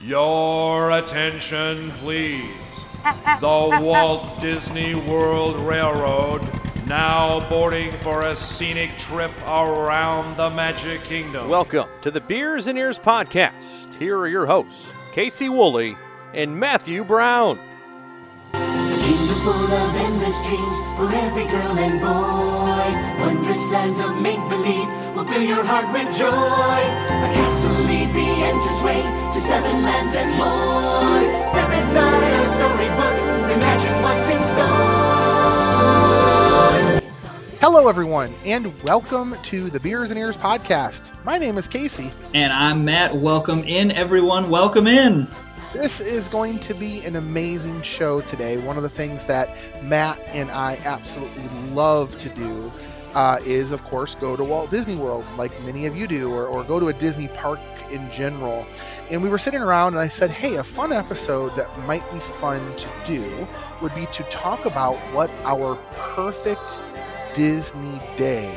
Your attention, please. The Walt Disney World Railroad now boarding for a scenic trip around the Magic Kingdom. Welcome to the Beers and Ears podcast. Here are your hosts, Casey Woolley and Matthew Brown. kingdom full of endless dreams for every girl and boy. Wondrous lands of make believe will fill your heart with joy. A castle leads the entranceway to seven lands and more. Step inside our storybook, imagine what's in store. Hello, everyone, and welcome to the Beers and Ears podcast. My name is Casey. And I'm Matt. Welcome in, everyone. Welcome in. This is going to be an amazing show today. One of the things that Matt and I absolutely love to do uh, is, of course, go to Walt Disney World, like many of you do, or, or go to a Disney park in general. And we were sitting around, and I said, hey, a fun episode that might be fun to do would be to talk about what our perfect Disney day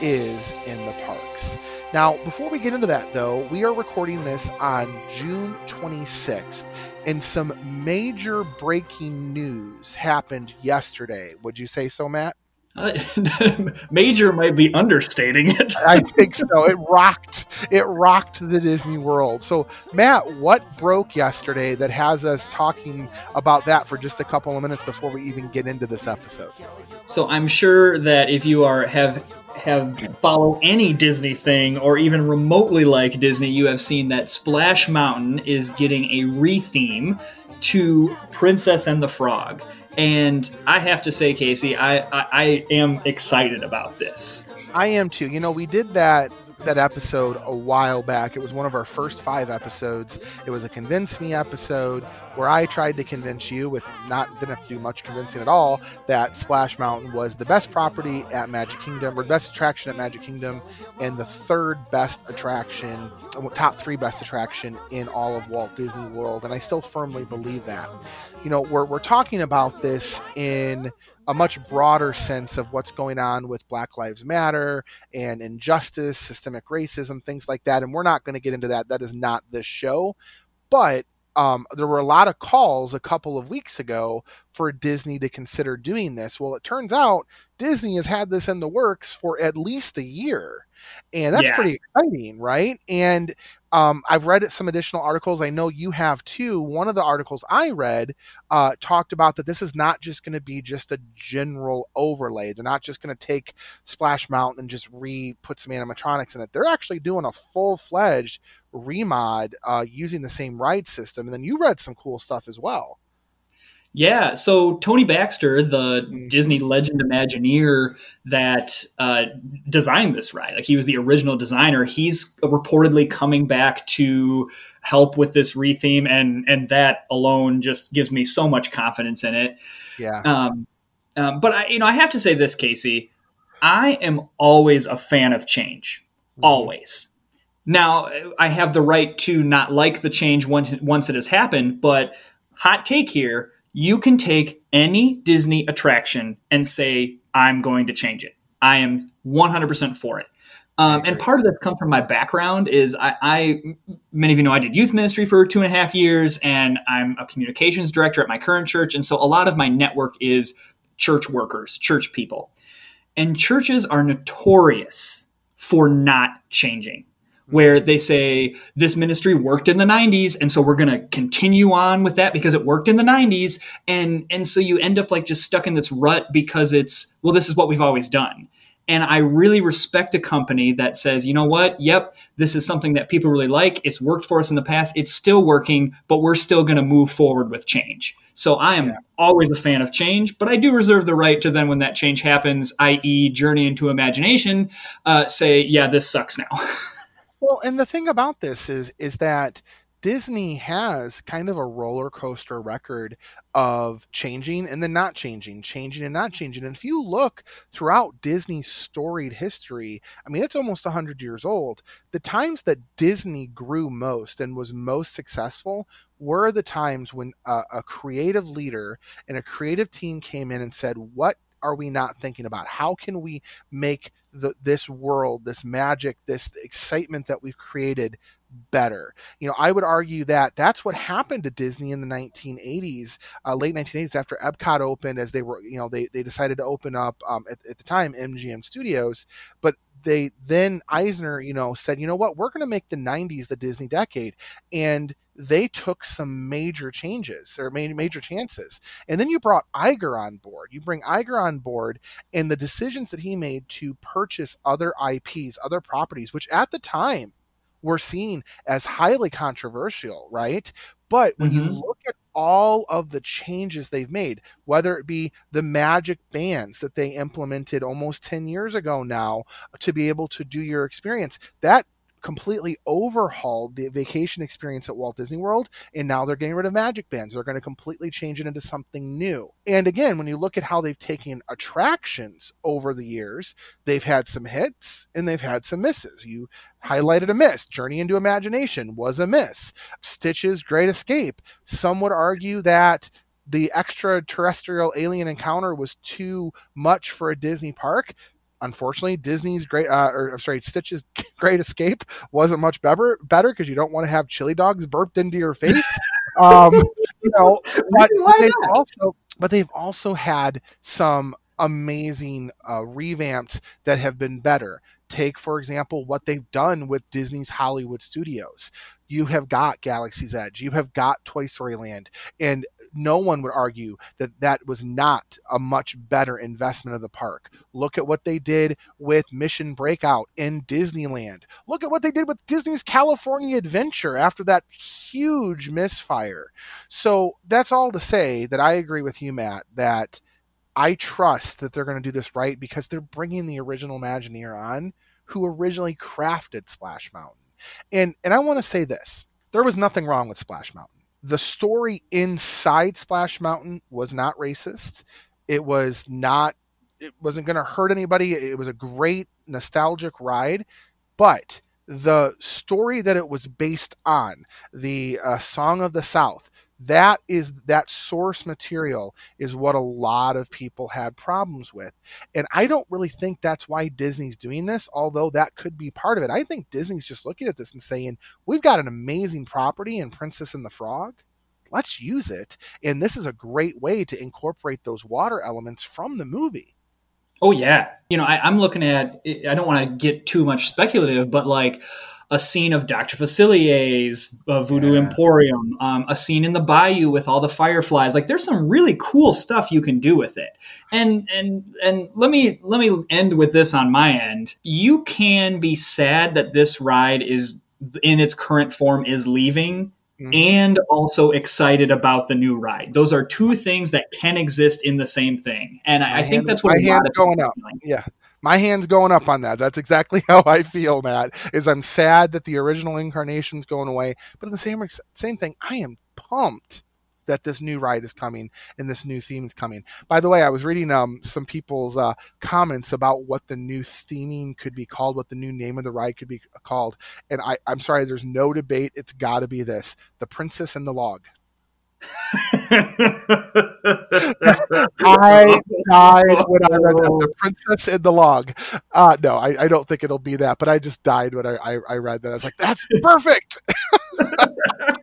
is in the parks. Now, before we get into that, though, we are recording this on June 26th, and some major breaking news happened yesterday. Would you say so, Matt? Major might be understating it. I think so. It rocked. It rocked the Disney World. So, Matt, what broke yesterday that has us talking about that for just a couple of minutes before we even get into this episode? So I'm sure that if you are have have follow any Disney thing or even remotely like Disney, you have seen that Splash Mountain is getting a retheme to Princess and the Frog. And I have to say, Casey, I, I, I am excited about this. I am too. You know, we did that that episode a while back. It was one of our first five episodes. It was a convince me episode where I tried to convince you, with not didn't have to do much convincing at all, that Splash Mountain was the best property at Magic Kingdom, or best attraction at Magic Kingdom, and the third best attraction, uh, top three best attraction in all of Walt Disney World. And I still firmly believe that. You know, we're we're talking about this in a much broader sense of what's going on with Black Lives Matter and injustice, systemic racism, things like that. And we're not going to get into that. That is not this show. But um, there were a lot of calls a couple of weeks ago for Disney to consider doing this. Well, it turns out Disney has had this in the works for at least a year. And that's Yeah. pretty exciting, right? And um, I've read some additional articles. I know you have too. One of the articles I read uh, talked about that this is not just going to be just a general overlay. They're not just going to take Splash Mountain and just re put some animatronics in it. They're actually doing a full fledged remod uh, using the same ride system. And then you read some cool stuff as well. Yeah, so Tony Baxter, the Disney Legend Imagineer that uh, designed this ride, like he was the original designer, he's reportedly coming back to help with this retheme, and and that alone just gives me so much confidence in it. Yeah. Um, um, but I, you know, I have to say this, Casey, I am always a fan of change, always. Now, I have the right to not like the change once once it has happened, but hot take here you can take any Disney attraction and say, I'm going to change it. I am 100% for it. Um, and part of this comes from my background is I, I, many of you know, I did youth ministry for two and a half years and I'm a communications director at my current church. And so a lot of my network is church workers, church people. And churches are notorious for not changing where they say this ministry worked in the 90s and so we're going to continue on with that because it worked in the 90s and and so you end up like just stuck in this rut because it's well this is what we've always done. And i really respect a company that says you know what? Yep this is something that people really like. It's worked for us in the past. It's still working but we're still going to move forward with change. So i am always a fan of change but i do reserve the right to then when that change happens i.e journey into imagination uh, say yeah this sucks now Well, and the thing about this is is that Disney has kind of a roller coaster record of changing and then not changing, changing and not changing. And if you look throughout Disney's storied history, I mean, it's almost 100 years old. The times that Disney grew most and was most successful were the times when a, a creative leader and a creative team came in and said, What are we not thinking about? How can we make the, this world, this magic, this excitement that we've created better. You know, I would argue that that's what happened to Disney in the 1980s, uh, late 1980s, after Epcot opened, as they were, you know, they, they decided to open up um, at, at the time MGM Studios, but they then Eisner, you know, said, you know what, we're going to make the 90s the Disney decade, and they took some major changes or major chances. And then you brought Iger on board. You bring Iger on board, and the decisions that he made to purchase other IPs, other properties, which at the time were seen as highly controversial, right? But when mm-hmm. you look at all of the changes they've made, whether it be the magic bands that they implemented almost 10 years ago now to be able to do your experience, that completely overhauled the vacation experience at Walt Disney World, and now they're getting rid of magic bands. They're going to completely change it into something new. And again, when you look at how they've taken attractions over the years, they've had some hits and they've had some misses. You highlighted a miss. Journey into Imagination was a miss. Stitch's Great Escape. Some would argue that the extraterrestrial alien encounter was too much for a Disney park unfortunately, Disney's great, uh, or I'm sorry, Stitch's Great Escape wasn't much better better because you don't want to have chili dogs burped into your face. um, you know, but they've also, but they've also had some amazing uh, revamps that have been better. Take, for example, what they've done with Disney's Hollywood Studios. You have got Galaxy's Edge, you have got Toy Story Land, and no one would argue that that was not a much better investment of the park. Look at what they did with Mission Breakout in Disneyland. Look at what they did with Disney's California Adventure after that huge misfire. So that's all to say that I agree with you, Matt, that I trust that they're going to do this right because they're bringing the original Imagineer on who originally crafted Splash Mountain. And and I want to say this. There was nothing wrong with Splash Mountain the story inside Splash Mountain was not racist. It was not. It wasn't going to hurt anybody. It was a great nostalgic ride, but the story that it was based on, the uh, Song of the South, that is that source material is what a lot of people had problems with. And i don't really think that's why disney's doing this although that could be part of it. I think disney's just looking at this and saying we've got an amazing property in princess and the frog. Let's use it. And this is a great way to incorporate those water elements from the movie oh yeah you know I, i'm looking at i don't want to get too much speculative but like a scene of Dr. Facilier's uh, Voodoo yeah. Emporium, um, a scene in the bayou with all the fireflies. Like there's some really cool stuff you can do with it. And and and let me let me end with this on my end. You can be sad that this ride is in its current form is leaving. Mm-hmm. And also excited about the new ride. Those are two things that can exist in the same thing, and I, I think that's what my hand's going up. Yeah, my hand's going up on that. That's exactly how I feel, Matt. Is I'm sad that the original incarnation's going away, but in the same same thing, I am pumped that this new ride is coming and this new theme is coming. By the way, I was reading um, some people's uh, comments about what the new theming could be called, what the new name of the ride could be called, and I, I'm sorry, there's no debate. It's got to be this: the Princess and the Log. I died when I read that. The Princess in the Log. Uh, no, I, I, don't think it'll be that, but I just died when I, I, I read that. I was like, that's perfect.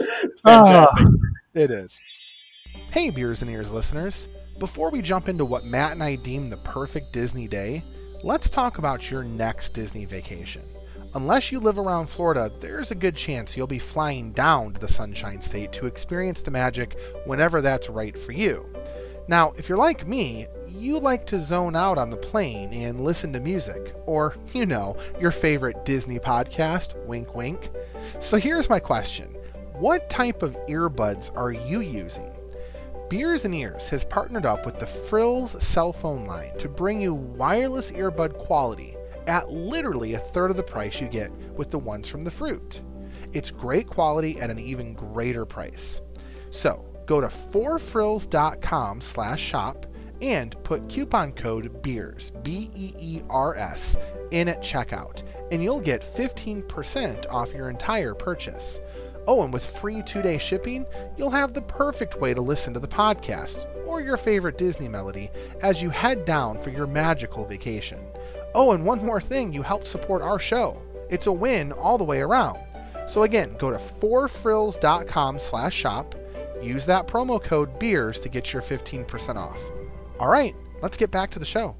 it's fantastic. Uh, it is. Hey, Beers and Ears listeners. Before we jump into what Matt and I deem the perfect Disney day, let's talk about your next Disney vacation. Unless you live around Florida, there's a good chance you'll be flying down to the Sunshine State to experience the magic whenever that's right for you. Now, if you're like me, you like to zone out on the plane and listen to music, or, you know, your favorite Disney podcast, wink wink. So here's my question What type of earbuds are you using? Beers and Ears has partnered up with the Frills cell phone line to bring you wireless earbud quality at literally a third of the price you get with the ones from the fruit. It's great quality at an even greater price. So go to 4frills.com slash shop and put coupon code BEERS, B E E R S, in at checkout, and you'll get 15% off your entire purchase. Oh, and with free two day shipping, you'll have the perfect way to listen to the podcast or your favorite Disney melody as you head down for your magical vacation. Oh, and one more thing you help support our show. It's a win all the way around. So again, go to fourfrills.com slash shop, use that promo code BEERS to get your 15% off. All right, let's get back to the show.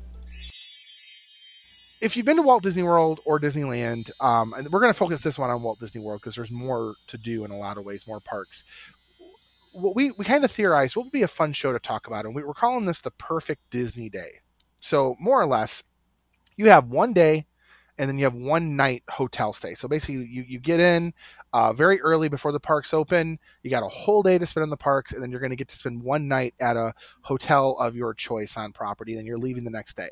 If you've been to Walt Disney World or Disneyland, um, and we're going to focus this one on Walt Disney World because there's more to do in a lot of ways, more parks. What we, we kind of theorized what would be a fun show to talk about, and we were calling this the perfect Disney day. So, more or less, you have one day and then you have one night hotel stay. So basically, you, you get in uh, very early before the parks open. You got a whole day to spend in the parks, and then you're going to get to spend one night at a hotel of your choice on property. Then you're leaving the next day.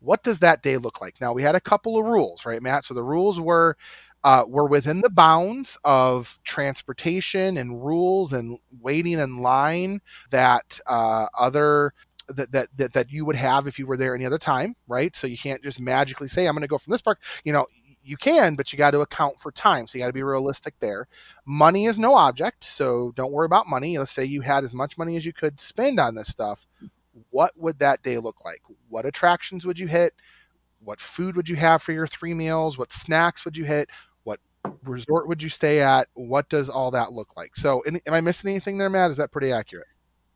What does that day look like? Now we had a couple of rules, right, Matt? So the rules were uh, were within the bounds of transportation and rules and waiting in line that uh, other that, that that that you would have if you were there any other time, right? So you can't just magically say I'm going to go from this park. You know, you can, but you got to account for time. So you got to be realistic there. Money is no object, so don't worry about money. Let's say you had as much money as you could spend on this stuff. What would that day look like? What attractions would you hit? What food would you have for your three meals? What snacks would you hit? What resort would you stay at? What does all that look like? So, am I missing anything there, Matt? Is that pretty accurate?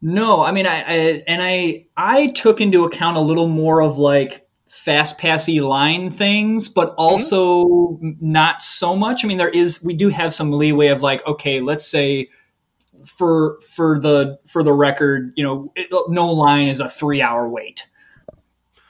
No, I mean, I, I and I I took into account a little more of like fast passy line things, but mm-hmm. also mm-hmm. not so much. I mean, there is we do have some leeway of like, okay, let's say for for the for the record, you know, it, no line is a three hour wait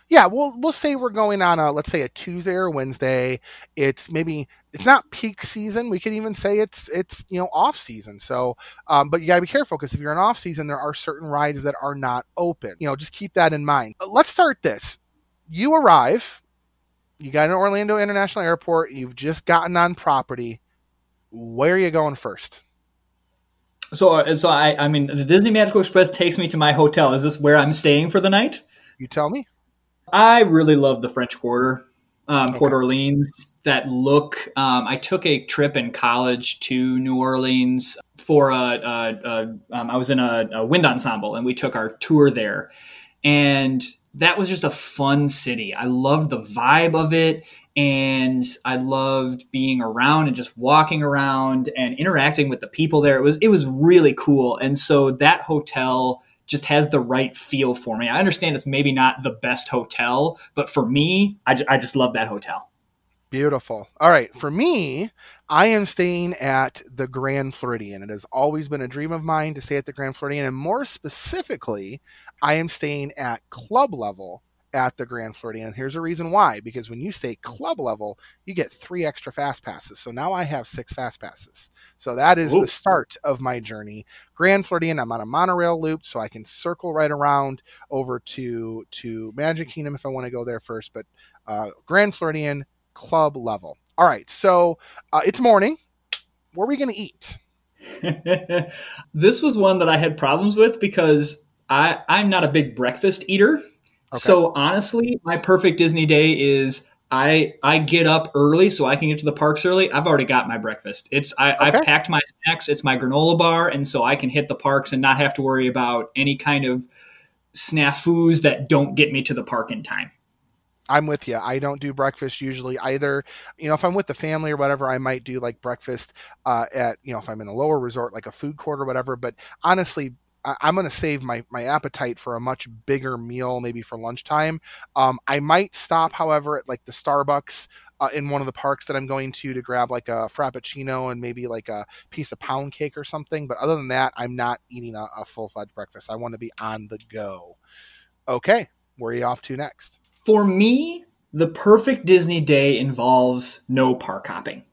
yeah, we'll we'll say we're going on a let's say a Tuesday or Wednesday. It's maybe it's not peak season. We could even say it's it's you know off season. So, um, but you gotta be careful because if you're in off season, there are certain rides that are not open. You know, just keep that in mind. Let's start this. You arrive. You got an Orlando International Airport. You've just gotten on property. Where are you going first? So, uh, so I, I mean, the Disney Magical Express takes me to my hotel. Is this where I'm staying for the night? You tell me. I really love the French Quarter, um, okay. Port Orleans. That look. Um, I took a trip in college to New Orleans for a. a, a um, I was in a, a wind ensemble, and we took our tour there, and that was just a fun city. I loved the vibe of it and I loved being around and just walking around and interacting with the people there. It was it was really cool. And so that hotel just has the right feel for me. I understand it's maybe not the best hotel, but for me, I, I just love that hotel. Beautiful. All right. For me, I am staying at the Grand Floridian. It has always been a dream of mine to stay at the Grand Floridian. And more specifically, I am staying at club level at the Grand Floridian. And here's a reason why because when you stay club level, you get three extra fast passes. So now I have six fast passes. So that is Ooh. the start of my journey. Grand Floridian, I'm on a monorail loop, so I can circle right around over to to Magic Kingdom if I want to go there first. But uh, Grand Floridian club level. All right, so uh, it's morning. Where are we going to eat? this was one that I had problems with because I, I'm not a big breakfast eater. Okay. So honestly, my perfect Disney day is I I get up early so I can get to the parks early. I've already got my breakfast. It's I, okay. I've packed my snacks. It's my granola bar, and so I can hit the parks and not have to worry about any kind of snafus that don't get me to the park in time. I'm with you. I don't do breakfast usually either. You know, if I'm with the family or whatever, I might do like breakfast uh, at, you know, if I'm in a lower resort, like a food court or whatever. But honestly, I, am going to save my, my appetite for a much bigger meal, maybe for lunchtime. Um, I might stop, however, at like the Starbucks uh, in one of the parks that I'm going to to grab like a frappuccino and maybe like a piece of pound cake or something. But other than that, I'm not eating a, a full fledged breakfast. I want to be on the go. Okay, where are you off to next? For me, the perfect Disney day involves no park hopping.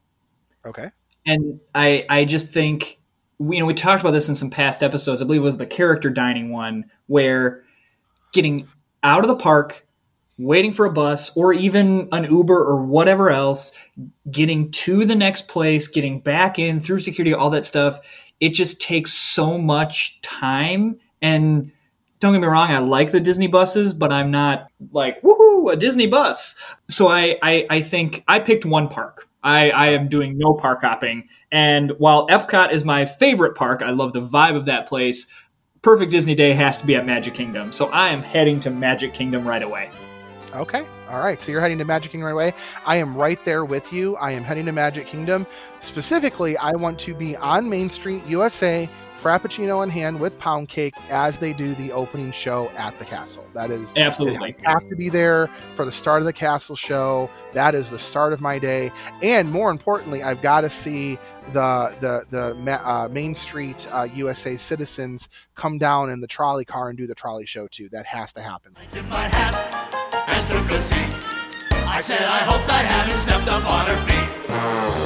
Okay. And I I just think you know, we talked about this in some past episodes. I believe it was the character dining one where getting out of the park, waiting for a bus or even an Uber or whatever else, getting to the next place, getting back in through security, all that stuff. It just takes so much time. And don't get me wrong, I like the Disney buses, but I'm not like, woohoo, a Disney bus. So I, I, I think I picked one park. I, I am doing no park hopping and while Epcot is my favorite park, I love the vibe of that place. Perfect Disney Day has to be at Magic Kingdom. So I am heading to Magic Kingdom right away. Okay. All right. So you're heading to Magic Kingdom right away. I am right there with you. I am heading to Magic Kingdom. Specifically, I want to be on Main Street, USA, Frappuccino in hand with pound cake as they do the opening show at the castle. That is Absolutely. I have to be there for the start of the castle show. That is the start of my day. And more importantly, I've got to see the the the uh, Main Street uh, USA citizens come down in the trolley car and do the trolley show too. That has to happen. tipped my hat and took a seat. I said I hoped I hadn't stepped up on her feet.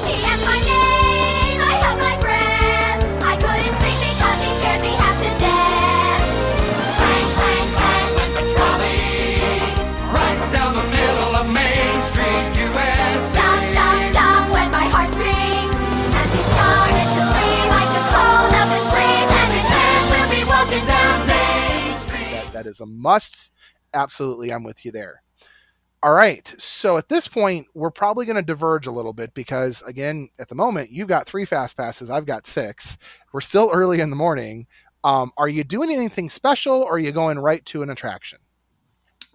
He asked my name, I held my breath. That, is a must. Absolutely, I'm with you there. All right. So at this point, we're probably going to diverge a little bit because, again, at the moment, you've got three fast passes. I've got six. We're still early in the morning. Um, are you doing anything special or are you going right to an attraction?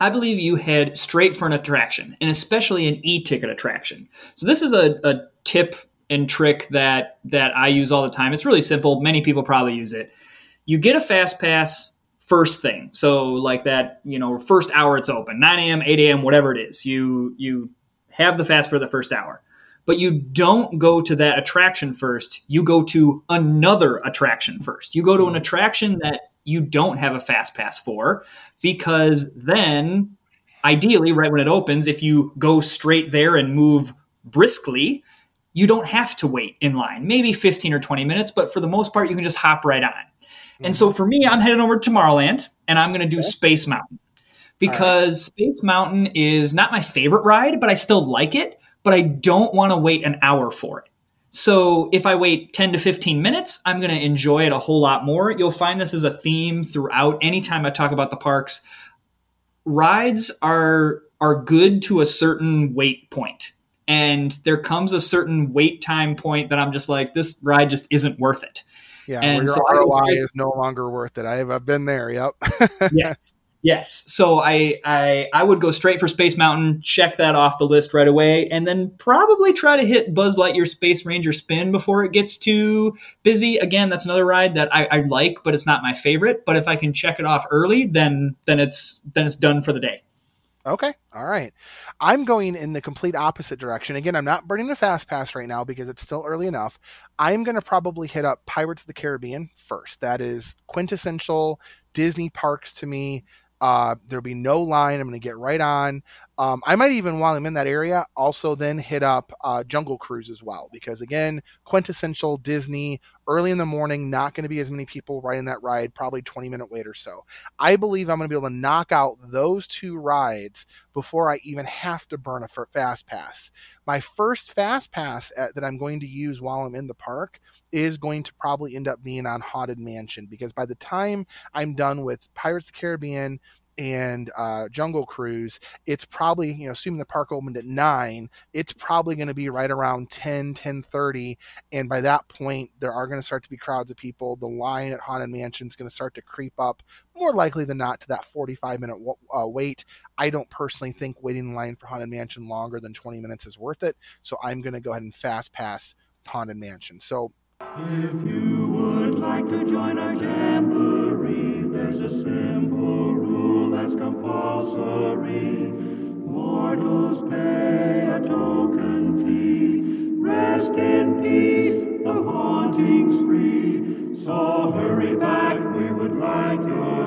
I believe you head straight for an attraction, and especially an e-ticket attraction. So this is a, a tip and trick that that I use all the time. It's really simple. Many people probably use it. You get a fast pass first thing. So like that, you know, first hour it's open, 9 a.m., 8 a.m., whatever it is. You you have the fast for the first hour. But you don't go to that attraction first. You go to another attraction first. You go to an hmm. attraction that you don't have a fast pass for because then ideally right when it opens if you go straight there and move briskly you don't have to wait in line maybe 15 or 20 minutes but for the most part you can just hop right on and so for me i'm heading over to tomorrowland and i'm going to do space mountain because space mountain is not my favorite ride but i still like it but i don't want to wait an hour for it so if I wait 10 to 15 minutes, I'm going to enjoy it a whole lot more. You'll find this is a theme throughout anytime I talk about the parks. Rides are are good to a certain wait point. And there comes a certain wait time point that I'm just like this ride just isn't worth it. Yeah, And your so ROI is no longer worth it. I've, I've been there. Yep. yes. Yes. So I, I I would go straight for Space Mountain, check that off the list right away, and then probably try to hit Buzz Lightyear Space Ranger Spin before it gets too busy. Again, that's another ride that I, I like, but it's not my favorite. But if I can check it off early, then then it's then it's done for the day. Okay. All right. I'm going in the complete opposite direction. Again, I'm not burning a fast pass right now because it's still early enough. I'm going to probably hit up Pirates of the Caribbean first. That is quintessential Disney parks to me. Uh, there'll be no line. I'm going to get right on. Um, I might even, while I'm in that area, also then hit up uh, Jungle Cruise as well because again, quintessential Disney. Early in the morning, not going to be as many people riding that ride. Probably 20 minute wait or so. I believe I'm going to be able to knock out those two rides before I even have to burn a fast pass. My first fast pass at, that I'm going to use while I'm in the park is going to probably end up being on Haunted Mansion because by the time I'm done with Pirates of the Caribbean and uh, Jungle Cruise, it's probably, you know, assuming the park opened at 9, it's probably going to be right around 10, 10.30. And by that point, there are going to start to be crowds of people. The line at Haunted Mansion is going to start to creep up, more likely than not, to that 45 minute uh, wait. I don't personally think waiting in line for Haunted Mansion longer than 20 minutes is worth it. So I'm going to go ahead and fast pass Haunted Mansion. So If you would like to join our jamboree, there's a simple rule that's compulsory. Mortals pay a token fee. Rest in peace, the haunting's free. So hurry back, we would like your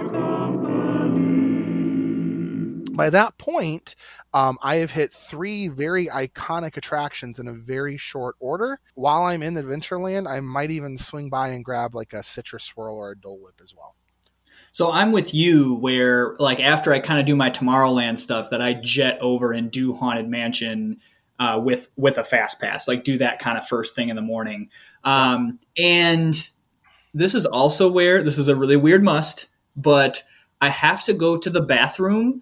by that point, um, I have hit three very iconic attractions in a very short order. While I'm in Adventureland, I might even swing by and grab like a citrus swirl or a Dole Whip as well. So I'm with you where like after I kind of do my Tomorrowland stuff that I jet over and do Haunted Mansion uh, with with a fast pass, like do that kind of first thing in the morning. Um, and this is also where this is a really weird must, but I have to go to the bathroom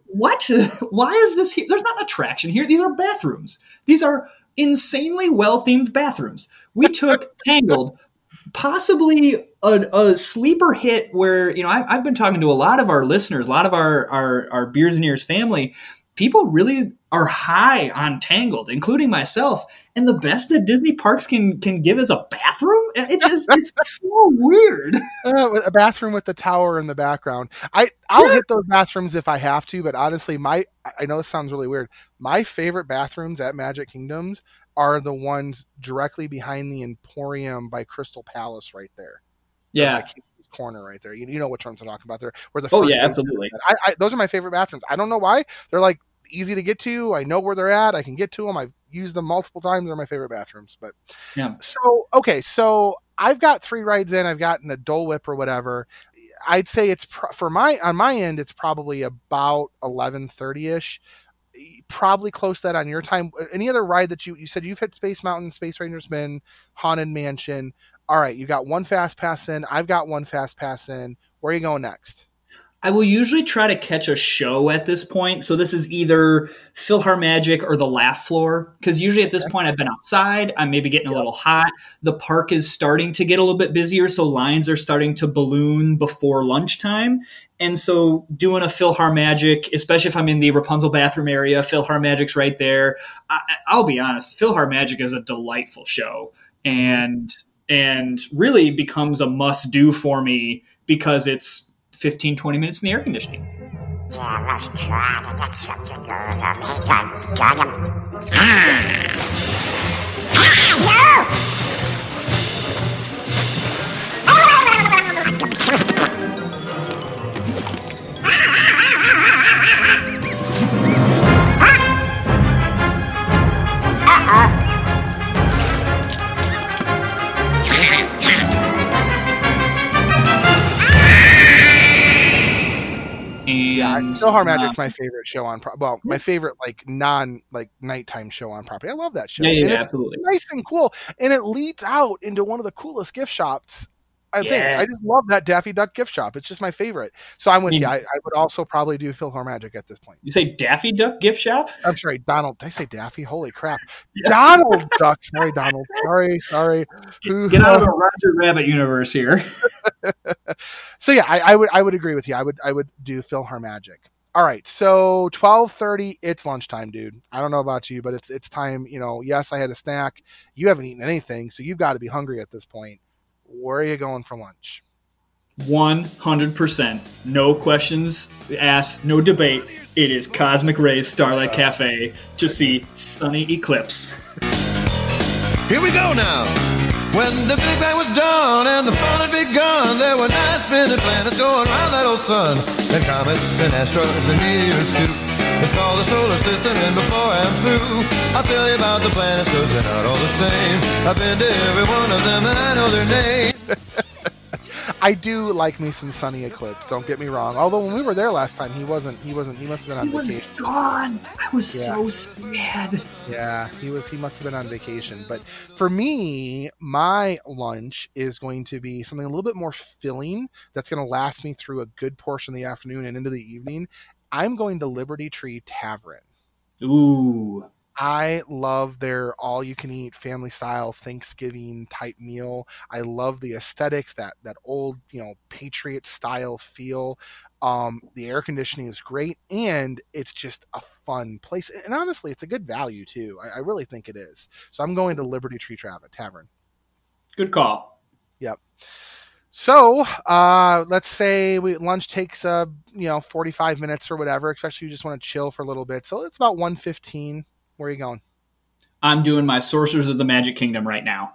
"What? Why is this here? There's not an attraction here. These are bathrooms. These are insanely well themed bathrooms. We took Tangled, possibly a, a sleeper hit where you know I, I've been talking to a lot of our listeners, a lot of our our, our beers and ears family. People really are high on Tangled, including myself. And the best that Disney parks can can give is a bathroom. It just it's so weird. Uh, a bathroom with the tower in the background. I I'll hit those bathrooms if I have to, but honestly, my I know this sounds really weird. My favorite bathrooms at Magic Kingdoms are the ones directly behind the Emporium by Crystal Palace, right there. Yeah. Like corner right there. You, you know which ones I'm talking about there. Where the Oh, yeah, absolutely. I, I, those are my favorite bathrooms. I don't know why. They're like easy to get to. I know where they're at. I can get to them. I've used them multiple times. They're my favorite bathrooms. But Yeah. so okay, so I've got three rides in. I've gotten a Dole Whip or whatever. I'd say it's pro- for my on my end. It's probably about eleven thirty ish. Probably close to that on your time. Any other ride that you you said you've hit Space Mountain, Space Ranger Spin, Haunted Mansion. All right, you got one fast pass in. I've got one fast pass in. Where are you going next? I will usually try to catch a show at this point. So this is either Philharmagic or the Laugh Floor. Because usually at this point I've been outside. I'm maybe getting a little hot. The park is starting to get a little bit busier, so lines are starting to balloon before lunchtime. And so doing a Philharmagic, especially if I'm in the Rapunzel bathroom area, Philharmagic's right there. I, I'll be honest, Philharmagic is a delightful show, and and really becomes a must do for me because it's 15, 20 minutes in the air conditioning. Yeah, let's try to your Got got him. Ah! Ah, And Yeah, Philhar Magic's my favorite show on. Pro- well, my favorite like non like nighttime show on property. I love that show. yeah, yeah, And yeah, it's absolutely. nice and cool, and it leads out into one of the coolest gift shops. I think I just love that Daffy Duck gift shop. It's just my favorite. So I'm with mean- you. I, I would also probably do Philhar Magic at this point. You say Daffy Duck gift shop? I'm sorry, Donald. Did I say Daffy? Holy crap, Donald Duck. Sorry, Donald. Sorry, sorry. Who- Get out of the Roger Rabbit universe here. so yeah, I, I would I would agree with you. I would I would do Philhar Magic. All right, so twelve thirty, it's lunchtime, dude. I don't know about you, but it's it's time. You know, yes, I had a snack. You haven't eaten anything, so you've got to be hungry at this point. Where are you going for lunch? 100%. No questions asked, no debate. It is Cosmic Rays Starlight Cafe to see Sunny Eclipse. Here we go now. When the Big Bang was done and the fun had begun, there were nine spinning planets going around that old sun. And comets and asteroids and meteors too. It's called the solar system and before I'm through, I'll tell you about the planets cause they're not all the same. I've been to every one of them and I know their names. I do like me some Sunny Eclipse. Don't get me wrong. Although when we were there last time, he wasn't. He wasn't. He must have been on He was gone. I was Yeah. so sad. Yeah, he was. He must have been on vacation. But for me, my lunch is going to be something a little bit more filling. That's going to last me through a good portion of the afternoon and into the evening. I'm going to Liberty Tree Tavern. Ooh. I love their all you can eat family style Thanksgiving type meal. I love the aesthetics, that that old, you know, patriot style feel. Um, the air conditioning is great and it's just a fun place. And honestly, it's a good value too. I, I really think it is. So I'm going to Liberty Tree Tavern. Good call. So uh, let's say we, lunch takes uh, you know 45 minutes or whatever, especially you just want to chill for a little bit. So it's about 115. Where are you going? I'm doing my Sorcerers of the Magic Kingdom right now.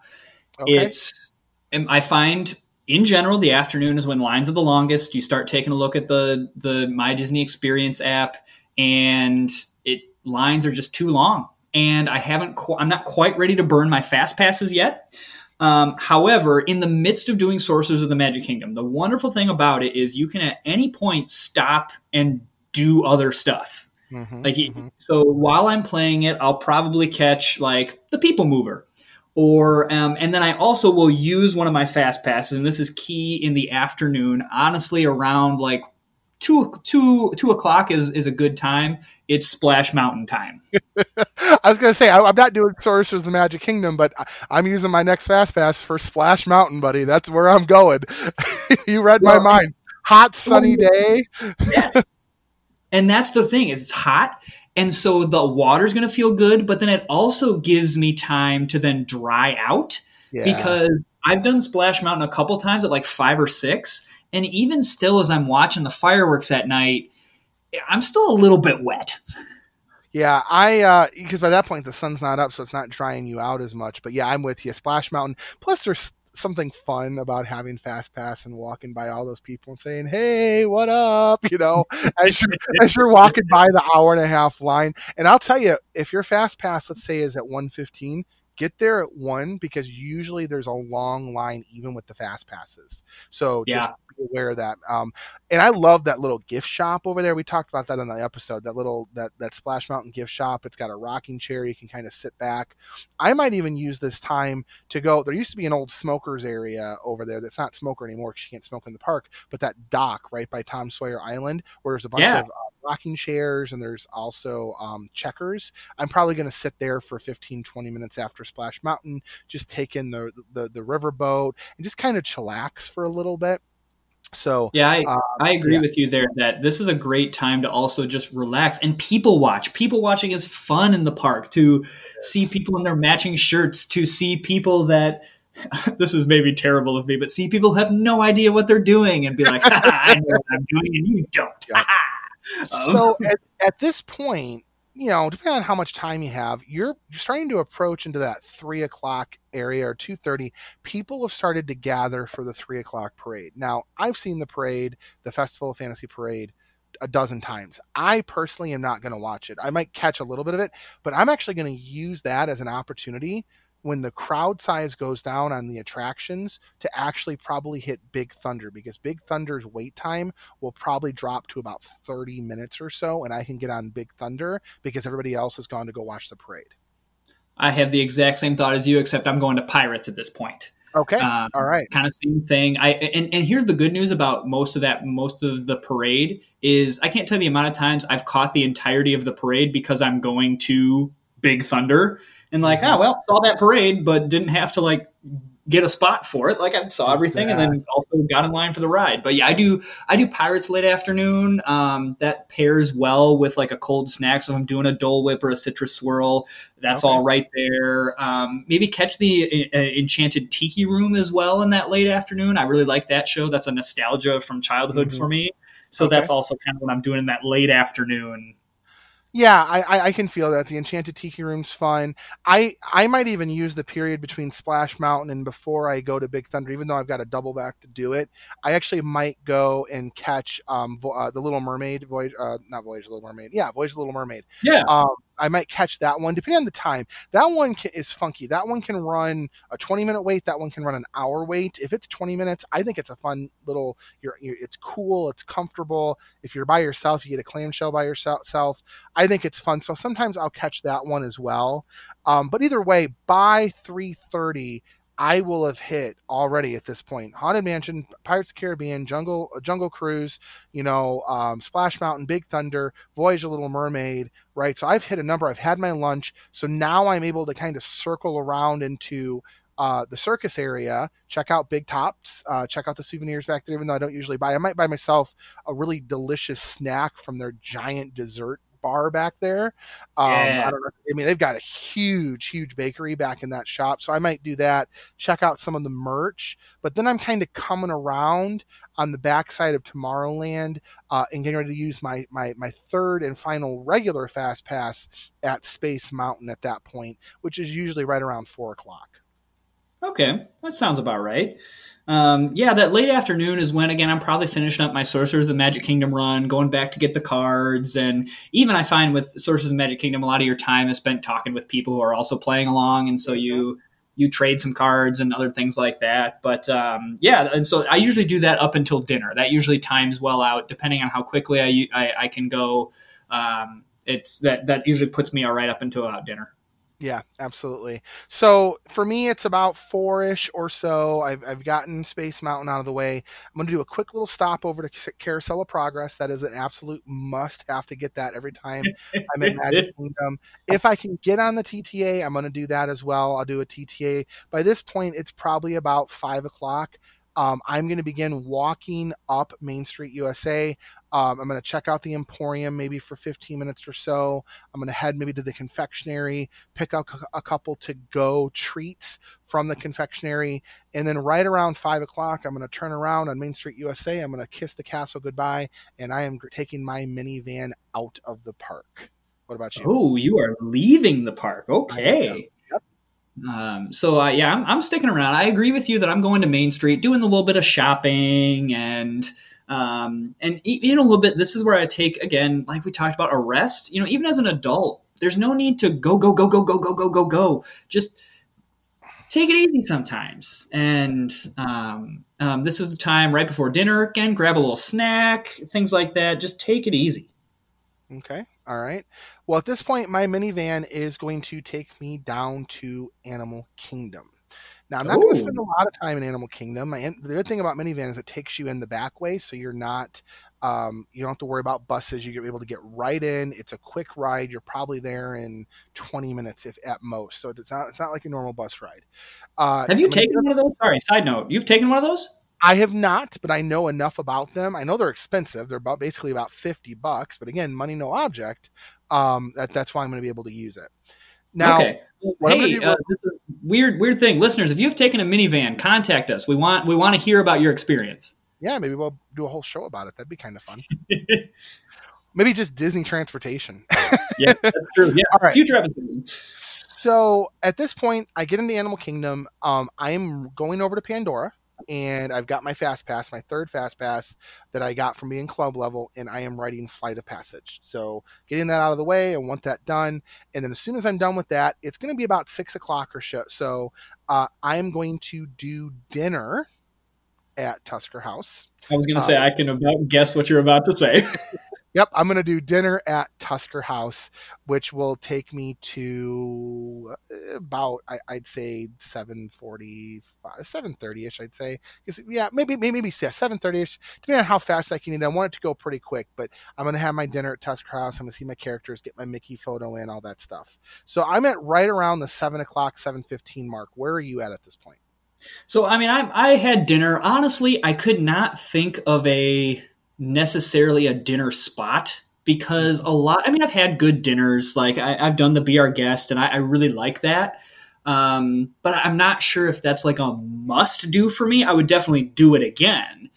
Okay. It's and I find in general the afternoon is when lines are the longest. You start taking a look at the the My Disney Experience app, and it lines are just too long. And I haven't. Qu- I'm not quite ready to burn my fast passes yet. Um, however, in the midst of doing Sorcerers of the Magic Kingdom, the wonderful thing about it is you can at any point stop and do other stuff. Mhm, Like mhm. so while I'm playing it, I'll probably catch like the People Mover, or um, and then I also will use one of my fast passes, and this is key in the afternoon. Honestly, around like two two two o'clock is is a good time. It's Splash Mountain time. I was gonna say I, I'm not doing Sorcerers of the Magic Kingdom, but I, I'm using my next fast pass for Splash Mountain, buddy. That's where I'm going. you read my mind. Hot sunny oh, day. yes. And that's the thing, it's hot. And so the water's going to feel good, but then it also gives me time to then dry out Yeah. because I've done Splash Mountain a couple times at like five or six. And even still, as I'm watching the fireworks at night, I'm still a little bit wet. Yeah, I uh because by that point the sun's not up, so it's not drying you out as much. But yeah, I'm with you. Splash Mountain. Plus, there's something fun about having fast pass and walking by all those people and saying, "Hey, what up?" You know, as you're as you're walking by the hour and a half line. And I'll tell you, if your fast pass, let's say, is at 115, get there at one because usually there's a long line even with the fast passes. So just Yeah. be aware of that. Um, and I love that little gift shop over there. We talked about that in the episode. That little that that Splash Mountain gift shop. It's got a rocking chair. You can kind of sit back. I might even use this time to go. There used to be an old smokers area over there that's not smoker anymore because you can't smoke in the park. But that dock right by Tom Sawyer Island, where there's a bunch Yeah. of uh, rocking chairs and there's also um, checkers. I'm probably going to sit there for 15, 20 minutes after Splash Mountain, just take in the the, the river boat and just kind of chillax for a little bit. So Yeah, I, um, I agree yeah. with you there that this is a great time to also just relax and people watch. People watching is fun in the park to see people in their matching shirts, to see people that this is maybe terrible of me, but see people who have no idea what they're doing and be like, "Ha, ha, I know what I'm doing and you don't. Yeah. Ha, ha." Um, so at, at this point, you know, depending on how much time you have, you're, you're starting to approach into that three o'clock area or two thirty. People have started to gather for the three o'clock parade. Now, I've seen the parade, the Festival of Fantasy parade, a dozen times. I personally am not going to watch it. I might catch a little bit of it, but I'm actually going to use that as an opportunity when the crowd size goes down on the attractions to actually probably hit Big Thunder because Big Thunder's wait time will probably drop to about 30 minutes or so and I can get on Big Thunder because everybody else has gone to go watch the parade. I have the exact same thought as you, except I'm going to Pirates at this point. Okay. Um, All right. kind of same thing. I and, and here's the good news about most of that most of the parade is I can't tell you the amount of times I've caught the entirety of the parade because I'm going to Big Thunder and like, oh well, saw that parade, but didn't have to like get a spot for it. Like I saw everything and then also got in line for the ride. But yeah, I do I do Pirates late afternoon. Um, that pairs well with like a cold snack. So if I'm doing a Dole Whip or a citrus swirl. That's Okay. all right there. Um, maybe catch the uh, Enchanted Tiki Room as well in that late afternoon. I really like that show. That's a nostalgia from childhood Mhm. for me. So Okay. that's also kind of what I'm doing in that late afternoon. Yeah, I, I, can feel that. The Enchanted Tiki Room's fun. I I might even use the period between Splash Mountain and before I go to Big Thunder, even though I've got a double back to do it. I actually might go and catch um Vo- uh, the Little Mermaid, Voyage, uh, not Voyage of the Little Mermaid. Yeah, Voyage of the Little Mermaid. Yeah. Um, I might catch that one depending on the time. That one ca is funky. That one can run a 20 minute wait. That one can run an hour wait. If it's 20 minutes, I think it's a fun little. You're, you're it's cool. It's comfortable. If you're by yourself, you get a clamshell by yourself. I think it's fun. So sometimes I'll catch that one as well. Um, but either way, by 3:30. I will have hit already at this point. Haunted Mansion, Pirates Caribbean, Jungle Jungle Cruise, you know, um, Splash Mountain, Big Thunder, Voyage of Little Mermaid, right? So I've hit a number. I've had my lunch. So now I'm able to kind of circle around into uh, the circus area, check out Big Tops, uh, check out the souvenirs back there, even though I don't usually buy. I might buy myself a really delicious snack from their giant dessert bar back there. Um, Yeah. I don't know. I mean, they've got a huge, huge bakery back in that shop. So I might do that, check out some of the merch. But then I'm kind of coming around on the backside of Tomorrowland uh, and getting ready to use my, my my third and final regular fast pass at Space Mountain at that point, which is usually right around four o'clock. Okay, that sounds about right. Um, yeah, that late afternoon is when again I'm probably finishing up my Sorcerers of the Magic Kingdom run, going back to get the cards, and even I find with Sorcerers of Magic Kingdom, a lot of your time is spent talking with people who are also playing along, and so you you trade some cards and other things like that. But um, yeah, and so I usually do that up until dinner. That usually times well out, depending on how quickly I I, I can go. Um, it's that that usually puts me all right up until uh, dinner. Yeah, absolutely. So for me, it's about four ish or so. I've, I've gotten Space Mountain out of the way. I'm going to do a quick little stop over to Carousel of Progress. That is an absolute must have to get that every time I'm in Magic Kingdom. If I can get on the TTA, I'm going to do that as well. I'll do a TTA. By this point, it's probably about five o'clock. Um, I'm going to begin walking up Main Street, USA. Um, I'm going to check out the Emporium maybe for 15 minutes or so. I'm going to head maybe to the confectionery, pick up a couple to go treats from the confectionery. And then right around five o'clock, I'm going to turn around on Main Street, USA. I'm going to kiss the castle goodbye. And I am taking my Minnie Van out of the park. What about you? Oh, you are leaving the park. Okay. Um, so uh, yeah, I'm, I'm sticking around. I agree with you that I'm going to Main Street, doing a little bit of shopping and um, and know a little bit. This is where I take again, like we talked about, a rest. You know, even as an adult, there's no need to go go go go go go go go go. Just take it easy sometimes. And um, um, this is the time right before dinner. Again, grab a little snack, things like that. Just take it easy. Okay. All right. Well, at this point, my Minnie Van is going to take me down to Animal Kingdom. Now, I'm not going to spend a lot of time in Animal Kingdom. My, the good thing about Minnie Van is it takes you in the back way, so you're not, um, you don't have to worry about buses. You're able to get right in. It's a quick ride. You're probably there in 20 minutes, if at most. So it's not, it's not like a normal bus ride. Uh, Have you taken one of those? Sorry, side note. You've taken one of those? I have not, but I know enough about them. I know they're expensive. They're about basically about fifty bucks. But again, money no object. Um, that, that's why I'm going to be able to use it. Now, okay. what I'm gonna Hey, uh, this is weird. Weird thing, listeners. If you've taken a Minnie Van, contact us. We want we want to hear about your experience. yeah, maybe we'll do a whole show about it. That'd be kind of fun. maybe just Disney transportation. yeah, that's true. Yeah, All right. future episode. so at this point, I get into Animal Kingdom. Um, I'm going over to Pandora, and I've got my fast pass, my third fast pass that I got from being club level, and I am writing Flight of Passage. So getting that out of the way, I want that done, and then as soon as I'm done with that, it's going to be about six o'clock or so. So uh, I am going to do dinner at Tusker House. I was going to say I can about guess what you're about to say. Yep, I'm going to do dinner at Tusker House, which will take me to uh, about I, I'd say 7:45, 7:30 ish. I'd say, yeah, maybe maybe maybe yeah, 7:30 ish, depending on how fast I can eat. I want it to go pretty quick, but I'm going to have my dinner at Tusker House. I'm going to see my characters, get my Mickey photo in, all that stuff. So I'm at right around the seven o'clock, 7:15 mark. Where are you at at this point? So I mean, I I had dinner. Honestly, I could not think of a necessarily a dinner spot because a lot. I mean, I've had good dinners. Like I, I've done the Be Our Guest, and I, I really like that. Um, but I'm not sure if that's like a must do for me. I would definitely do it again.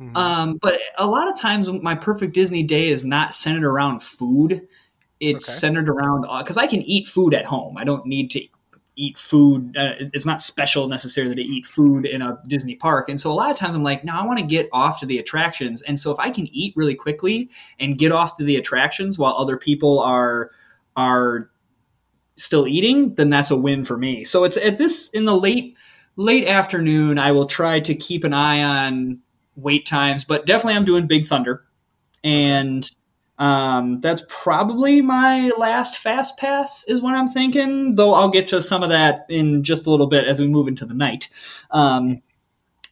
Mhm. Um, but a lot of times, my perfect Disney day is not centered around food. It's Okay. centered around because I can eat food at home. I don't need to eat food. Uh, it's not special necessarily to eat food in a Disney park. And so a lot of times I'm like, no, I want to get off to the attractions. And so if I can eat really quickly and get off to the attractions while other people are are still eating, then that's a win for me. So it's at this in the late late afternoon. I will try to keep an eye on wait times, but definitely I'm doing Big Thunder, and um, that's probably my last fast pass is what I'm thinking. Though I'll get to some of that in just a little bit as we move into the night. Um,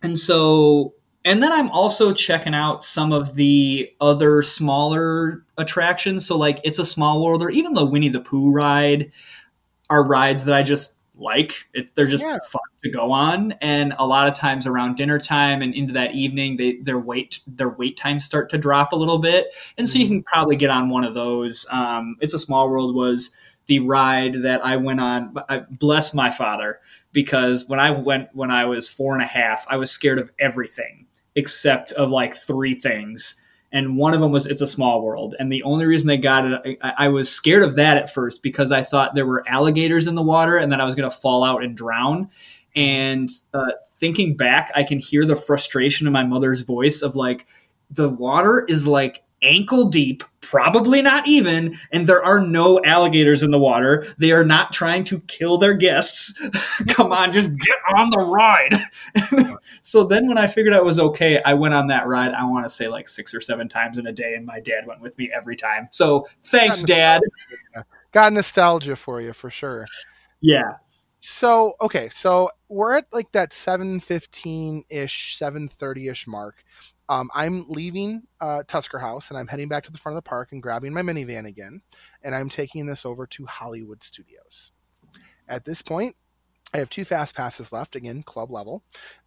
and so, and then I'm also checking out some of the other smaller attractions. So like It's a Small World or even the Winnie the Pooh ride are rides that I just like. It, they're just Yeah. fun to go on, and a lot of times around dinner time and into that evening, they their wait their wait times start to drop a little bit, and so you can probably get on one of those. Um, it's a Small World was the ride that I went on. I, bless my father, because when I went when I was four and a half, I was scared of everything except of like three things and one of them was it's a small world. And the only reason they got it I, I was scared of that at first because i thought there were alligators in the water and that i was going to fall out and drown. And uh, thinking back i can hear the frustration in my mother's voice of like the water is like ankle deep probably not even and there are no alligators in the water they are not trying to kill their guests come on just get on the ride so then when I figured out it was okay, I went on that ride, I want to say like six or seven times in a day, and my dad went with me every time. So thanks, Got Dad. got nostalgia for you for sure. Yeah. So okay, so we're at like that seven fifteen ish, seven thirty ish mark. Um, I'm leaving uh, Tusker House and I'm heading back to the front of the park and grabbing my Minnie Van again, and I'm taking this over to Hollywood Studios. At this point, I have two fast passes left, again, club level.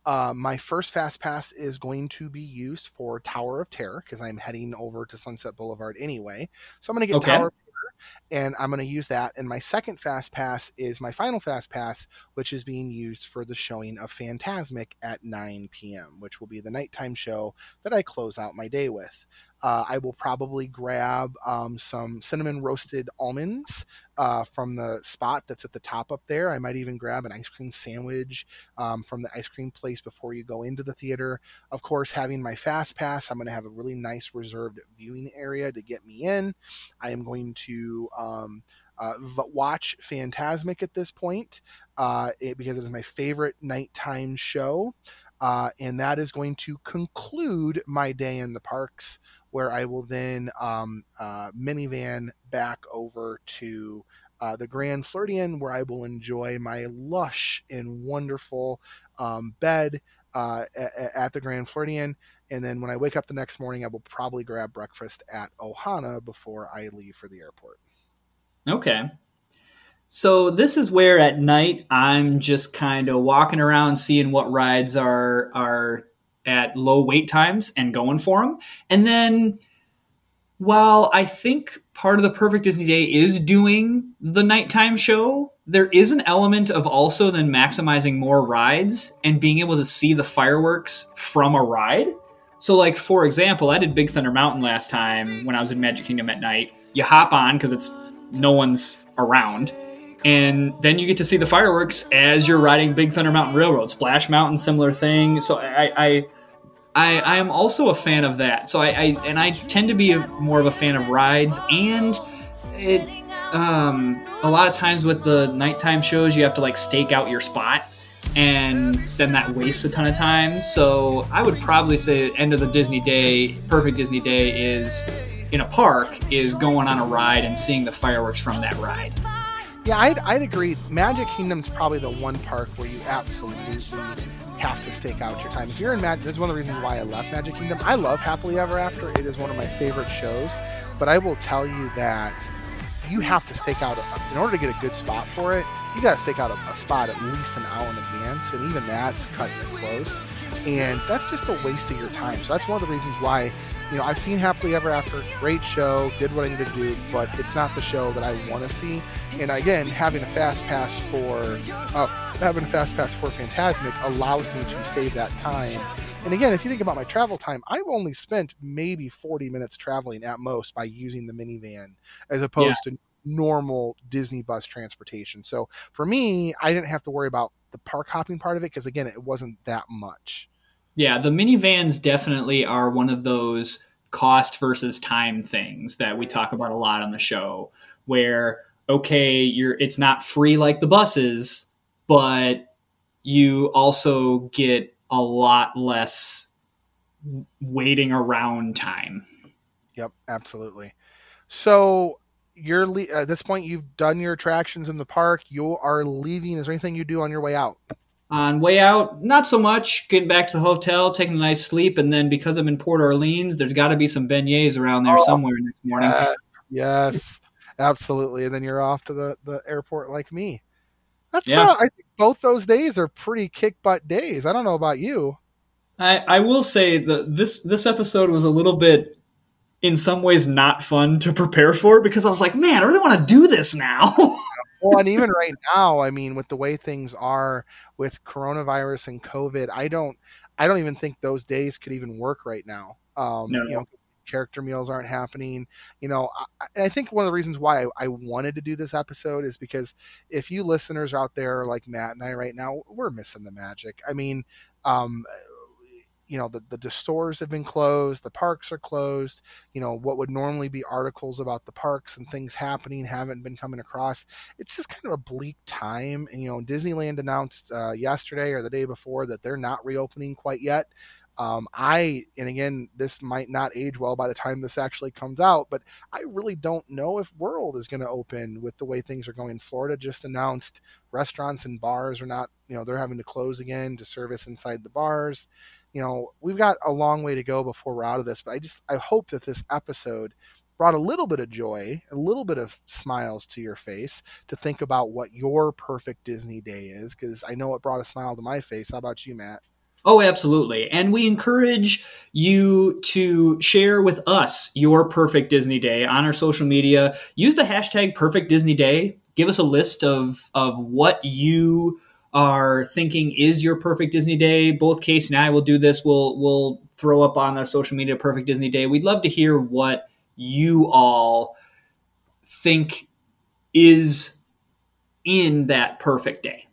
Uh, my first fast pass is going to be used for Tower of Terror because I'm heading over to Sunset Boulevard anyway. So I'm going to get Okay. Tower of Terror and I'm going to use that. And my second fast pass is my final fast pass, which is being used for the showing of Fantasmic at 9 p.m., which will be the nighttime show that I close out my day with. Uh, I will probably grab um, some cinnamon roasted almonds uh, from the spot that's at the top up there. I might even grab an ice cream sandwich um, from the ice cream place before you go into the theater. Of course, having my fast pass, I'm going to have a really nice reserved viewing area to get me in. I am going to um, uh, watch Fantasmic at this point uh, it, because it is my favorite nighttime show. Uh, and that is going to conclude my day in the parks, where I will then um, uh, Minnie Van back over to uh, the Grand Floridian, where I will enjoy my lush and wonderful um, bed uh, a- a- at the Grand Floridian. And then when I wake up the next morning, I will probably grab breakfast at Ohana before I leave for the airport. Okay. So this is where at night I'm just kind of walking around seeing what rides are are at low wait times and going for them. And then while I think part of the Perfect Disney Day is doing the nighttime show, there is an element of also then maximizing more rides and being able to see the fireworks from a ride. So, like for example, I did Big Thunder Mountain last time when I was in Magic Kingdom at night. You hop on because it's no one's around, and then you get to see the fireworks as you're riding Big Thunder Mountain Railroad. Splash Mountain, similar thing. So I, I, I, I am also a fan of that. So I, I and I tend to be a, more of a fan of rides, and it, um, a lot of times with the nighttime shows, you have to like stake out your spot, and then that wastes a ton of time. So I would probably say end of the Disney day, perfect Disney day is in a park is going on a ride and seeing the fireworks from that ride. Yeah, I'd, I'd agree. Magic Kingdom's probably the one park where you absolutely have to stake out your time. If you're in Magic, this is one of the reasons why I left Magic Kingdom. I love Happily Ever After. It is one of my favorite shows. But I will tell you that you have to stake out, a, in order to get a good spot for it, you got to stake out a, a spot at least an hour in advance. And even that's cutting it close. And that's just a waste of your time. So that's one of the reasons why, you know, I've seen Happily Ever After, great show, did what I needed to do, but it's not the show that I want to see. And again, having a fast pass for uh, having a fast pass for Fantasmic allows me to save that time. And again, if you think about my travel time, I've only spent maybe 40 minutes traveling at most by using the Minnie Van as opposed to normal Disney bus transportation. So for me, I didn't have to worry about the park hopping part of it because again, it wasn't that much. Yeah, the Minnie Vans definitely are one of those cost versus time things that we talk about a lot on the show where okay, you're it's not free like the buses, but you also get a lot less waiting around time. Yep, absolutely. So you're le- at this point you've done your attractions in the park. You are leaving. Is there anything you do on your way out? On way out, not so much. Getting back to the hotel, taking a nice sleep, and then because I'm in Port Orleans, there's got to be some beignets around there Oh, somewhere next morning. Yes, yes, absolutely. And then you're off to the, the airport like me. That's Yeah. uh, I think both those days are pretty kick butt days. I don't know about you. I, I will say that this this episode was a little bit, in some ways, not fun to prepare for because I was like, man, I really want to do this now. Well, and even right now, I mean, with the way things are with coronavirus and COVID, I don't, I don't even think those days could even work right now. Um, No. You know, character meals aren't happening. You know, I, I think one of the reasons why I, I wanted to do this episode is because if you listeners out there like Matt and I right now, we're missing the magic. I mean, um, you know, the, the stores have been closed, the parks are closed. You know, what would normally be articles about the parks and things happening haven't been coming across it's just kind of a bleak time. And you know, Disneyland announced uh, yesterday or the day before that they're not reopening quite yet. Um, I and again, this might not age well by the time this actually comes out, but I really don't know if World is going to open with the way things are going. Florida just announced restaurants and bars are not, you know, they're having to close again to service inside the bars. You know, we've got a long way to go before we're out of this, but I just I hope that this episode brought a little bit of joy, a little bit of smiles to your face to think about what your perfect Disney day is. Because I know it brought a smile to my face. How about you, Matt? Oh, absolutely. And we encourage you to share with us your perfect Disney day on our social media. Use the hashtag perfect Disney day. Give us a list of, of what you are thinking is your perfect Disney day. Both Casey and I will do this. We'll, we'll throw up on the social media perfect Disney day. We'd love to hear what you all think is in that perfect day.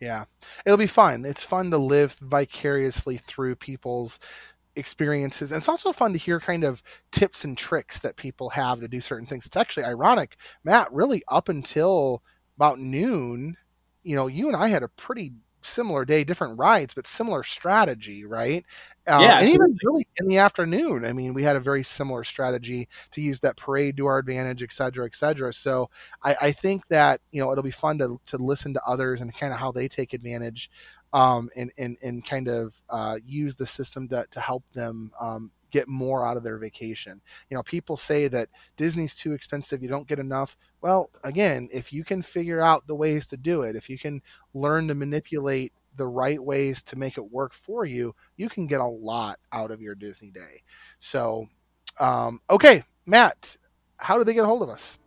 Yeah, it'll be fun. It's fun to live vicariously through people's experiences. And it's also fun to hear kind of tips and tricks that people have to do certain things. It's actually ironic, Matt, really up until about noon, you know, you and I had a pretty similar day, different rides, but similar strategy, right? Um, Yeah, and even really in the afternoon, I mean, we had a very similar strategy to use that parade to our advantage, et cetera, et cetera. So I, I think that you know it'll be fun to to listen to others and kind of how they take advantage, um, and and and kind of uh, use the system to to help them. Um, get more out of their vacation. You know, people say that Disney's too expensive, you don't get enough. Well, again, if you can figure out the ways to do it, if you can learn to manipulate the right ways to make it work for you, you can get a lot out of your Disney day. So, um, okay, Matt, how do they get a hold of us?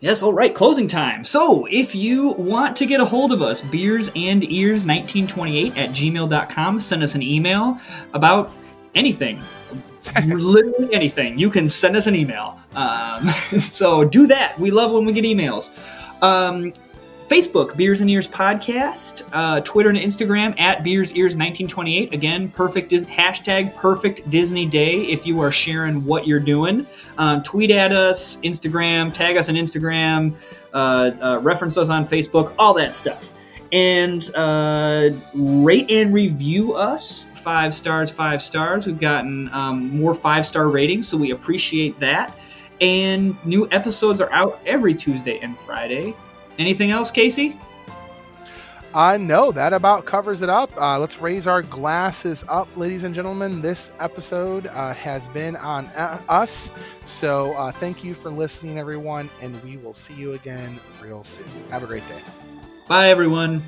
Yes, all right, closing time. So, if you want to get a hold of us, beers and ears 1928 at gmail.com, send us an email about anything. Literally anything. You can send us an email. Um, so, do that. We love when we get emails. Um, Facebook, Beers and Ears Podcast, uh, Twitter and Instagram at Beers Ears 1928. Again, perfect Dis- hashtag perfect Disney Day if you are sharing what you're doing. Um, tweet at us, Instagram, tag us on Instagram, uh, uh, reference us on Facebook, all that stuff. And uh, rate and review us. Five stars, five stars. We've gotten um, more five star ratings, so we appreciate that. And new episodes are out every Tuesday and Friday. Anything else, Casey? Uh, no, that about covers it up. Uh, let's raise our glasses up, ladies and gentlemen. This episode uh, has been on uh, us. So uh, thank you for listening, everyone, and we will see you again real soon. Have a great day. Bye, everyone.